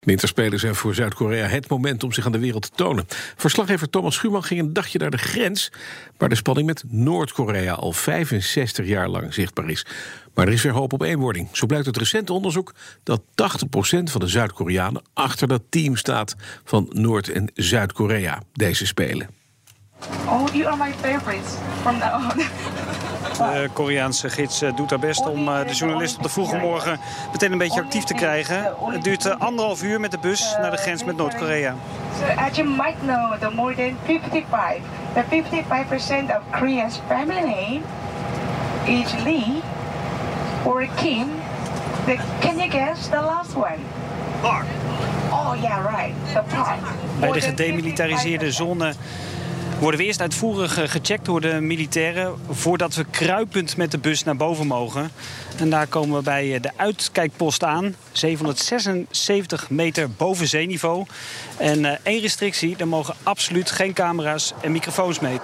Winterspelen zijn voor Zuid-Korea het moment om zich aan de wereld te tonen. Verslaggever Thomas Schuurman ging een dagje naar de grens... waar de spanning met Noord-Korea al 65 jaar lang zichtbaar is. Maar er is weer hoop op eenwording. Zo blijkt uit recent onderzoek dat 80% van de Zuid-Koreanen... achter dat team staat van Noord- en Zuid-Korea, deze Spelen. Oh, you are my from now on. De Koreaanse gids eh, doet haar best om eh, de journalist op de vroege morgen meteen een beetje actief te krijgen. Het duurt eh, anderhalf uur met de bus naar de grens met Noord-Korea. As you might know, the more than 55, the 55% of Korean's family name is Lee or Kim. The, can you guess the last one? Park. Oh yeah, right. The Park. Bij de gedemilitariseerde 55%. zone worden we eerst uitvoerig eh, gecheckt door de militairen... voordat we kruipend met de bus naar boven mogen. En daar komen we bij eh, de uitkijkpost aan. 776 meter boven zeeniveau. En eh, één restrictie, er mogen absoluut geen camera's en microfoons mee.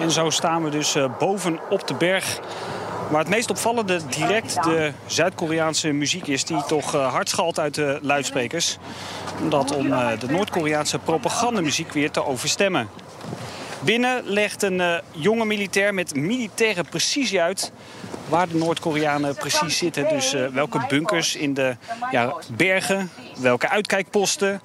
En zo staan we dus boven op de berg... Maar het meest opvallende direct de Zuid-Koreaanse muziek is... die toch eh, hard schalt uit de luidsprekers. Omdat om eh, de Noord-Koreaanse propagandamuziek weer te overstemmen. Binnen legt een eh, jonge militair met militaire precisie uit... waar de Noord-Koreanen precies zitten. Dus welke bunkers in de ja, bergen, welke uitkijkposten...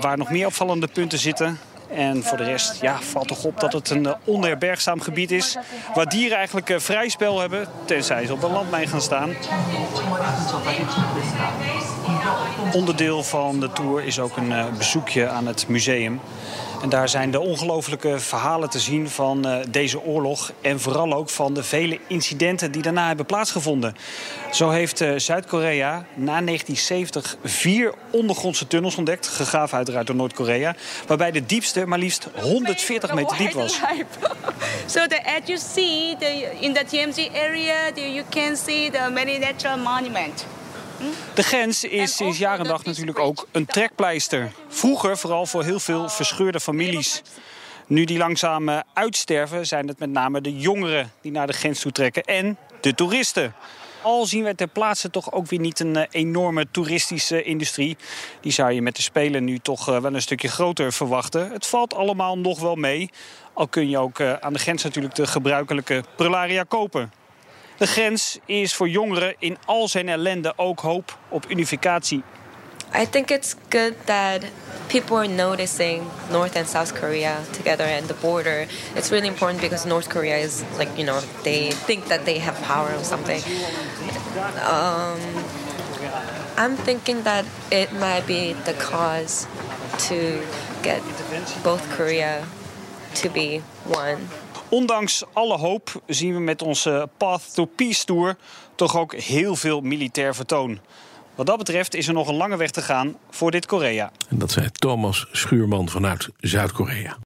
waar nog meer opvallende punten zitten... En voor de rest ja, valt toch op dat het een eh, onherbergzaam gebied is... waar dieren eigenlijk eh, vrij spel hebben, tenzij ze op de landmijn gaan staan. Onderdeel van de tour is ook een eh, bezoekje aan het museum. En daar zijn de ongelofelijke verhalen te zien van eh, deze oorlog... en vooral ook van de vele incidenten die daarna hebben plaatsgevonden. Zo heeft eh, Zuid-Korea na 1970 vier ondergrondse tunnels ontdekt... gegraven uiteraard door Noord-Korea... waarbij de diepste maar liefst 140 meter diep was. so that as you see the, in the TMC area, the, you can see the many natural monuments. De grens is sinds jaar en dag natuurlijk ook een trekpleister. Vroeger vooral voor heel veel verscheurde families. Nu die langzaam eh, uitsterven, zijn het met name de jongeren die naar de grens toe trekken en de toeristen. Al zien we ter plaatse toch ook weer niet een eh, enorme toeristische industrie. Die zou je met de Spelen nu toch eh, wel een stukje groter verwachten. Het valt allemaal nog wel mee. Al kun je ook aan de grens natuurlijk de gebruikelijke prularia kopen. De grens is voor jongeren in al zijn ellende ook hoop op unificatie. I think it's good that people are noticing North and South Korea together and the border. It's really important because North Korea is like, you know, they think that they have power or something. Um, I'm thinking that it might be the cause to get both Korea to be one. Ondanks alle hoop zien we met onze Path to Peace Tour toch ook heel veel militair vertoon. Wat dat betreft is er nog een lange weg te gaan voor dit Korea. En dat zei Thomas Schuurman vanuit Zuid-Korea.